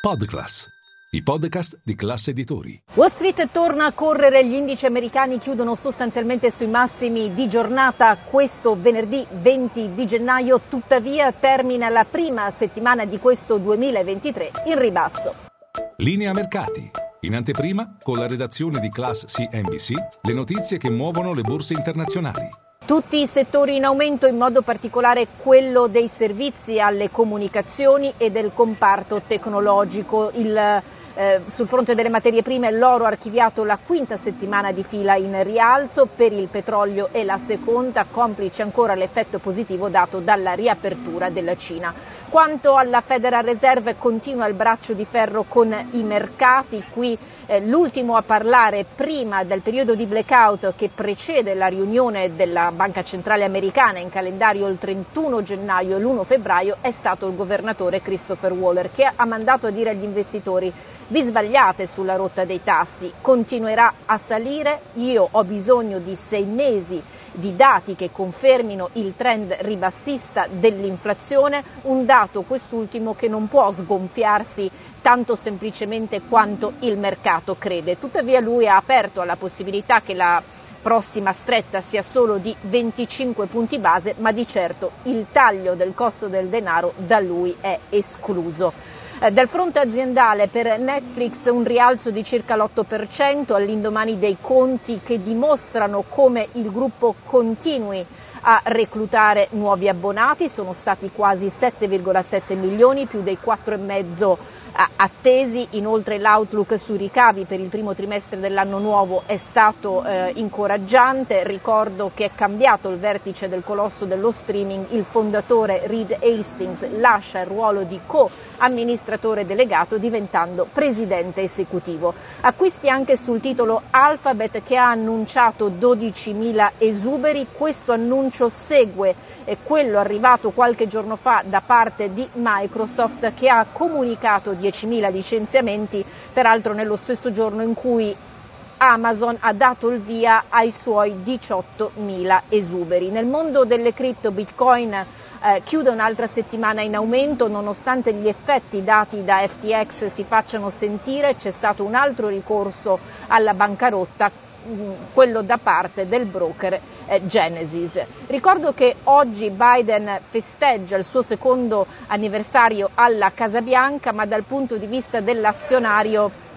Podclass, i podcast di classe editori. Wall Street torna a correre, gli indici americani chiudono sostanzialmente sui massimi di giornata questo venerdì 20 di gennaio, tuttavia termina la prima settimana di questo 2023 in ribasso. Linea mercati. In anteprima, con la redazione di Class CNBC, le notizie che muovono le borse internazionali. Tutti i settori in aumento, in modo particolare quello dei servizi alle comunicazioni e del comparto tecnologico. Il, eh, sul fronte delle materie prime l'oro ha archiviato la quinta settimana di fila in rialzo, per il petrolio e la seconda, complice ancora l'effetto positivo dato dalla riapertura della Cina. Quanto alla Federal Reserve continua il braccio di ferro con i mercati, qui eh, l'ultimo a parlare prima del periodo di blackout che precede la riunione della Banca Centrale Americana in calendario il 31 gennaio e l'1 febbraio è stato il governatore Christopher Waller che ha mandato a dire agli investitori vi sbagliate sulla rotta dei tassi, continuerà a salire, io ho bisogno di sei mesi di dati che confermino il trend ribassista dell'inflazione, un dato quest'ultimo che non può sgonfiarsi tanto semplicemente quanto il mercato crede. Tuttavia lui ha aperto alla possibilità che la prossima stretta sia solo di 25 punti base, ma di certo il taglio del costo del denaro da lui è escluso. Eh, dal fronte aziendale per Netflix un rialzo di circa l'8% all'indomani dei conti che dimostrano come il gruppo continui a reclutare nuovi abbonati, sono stati quasi 7,7 milioni, più dei 4,5 attesi, inoltre l'outlook sui ricavi per il primo trimestre dell'anno nuovo è stato eh, incoraggiante, ricordo che è cambiato il vertice del colosso dello streaming, il fondatore Reed Hastings lascia il ruolo di co-amministratore delegato diventando presidente esecutivo. Acquisti anche sul titolo Alphabet che ha annunciato 12.000 esuberi, questo annuncio segue eh, quello arrivato qualche giorno fa da parte di Microsoft che ha comunicato 10.000 licenziamenti, peraltro nello stesso giorno in cui Amazon ha dato il via ai suoi 18.000 esuberi. Nel mondo delle cripto Bitcoin eh, chiude un'altra settimana in aumento nonostante gli effetti dati da FTX si facciano sentire, c'è stato un altro ricorso alla bancarotta quello da parte del broker eh, Genesis. Ricordo che oggi Biden festeggia il suo secondo anniversario alla Casa Bianca, ma dal punto di vista dell'azionario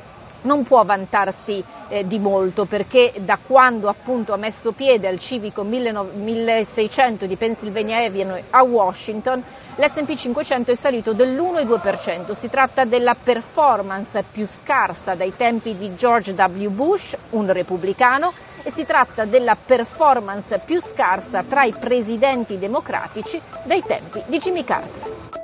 non può vantarsi eh, di molto perché da quando appunto ha messo piede al civico 1600 di Pennsylvania Avenue a Washington l'S&P 500 è salito dell'1,2%. Si tratta della performance più scarsa dai tempi di George W. Bush, un repubblicano, e si tratta della performance più scarsa tra i presidenti democratici dai tempi di Jimmy Carter.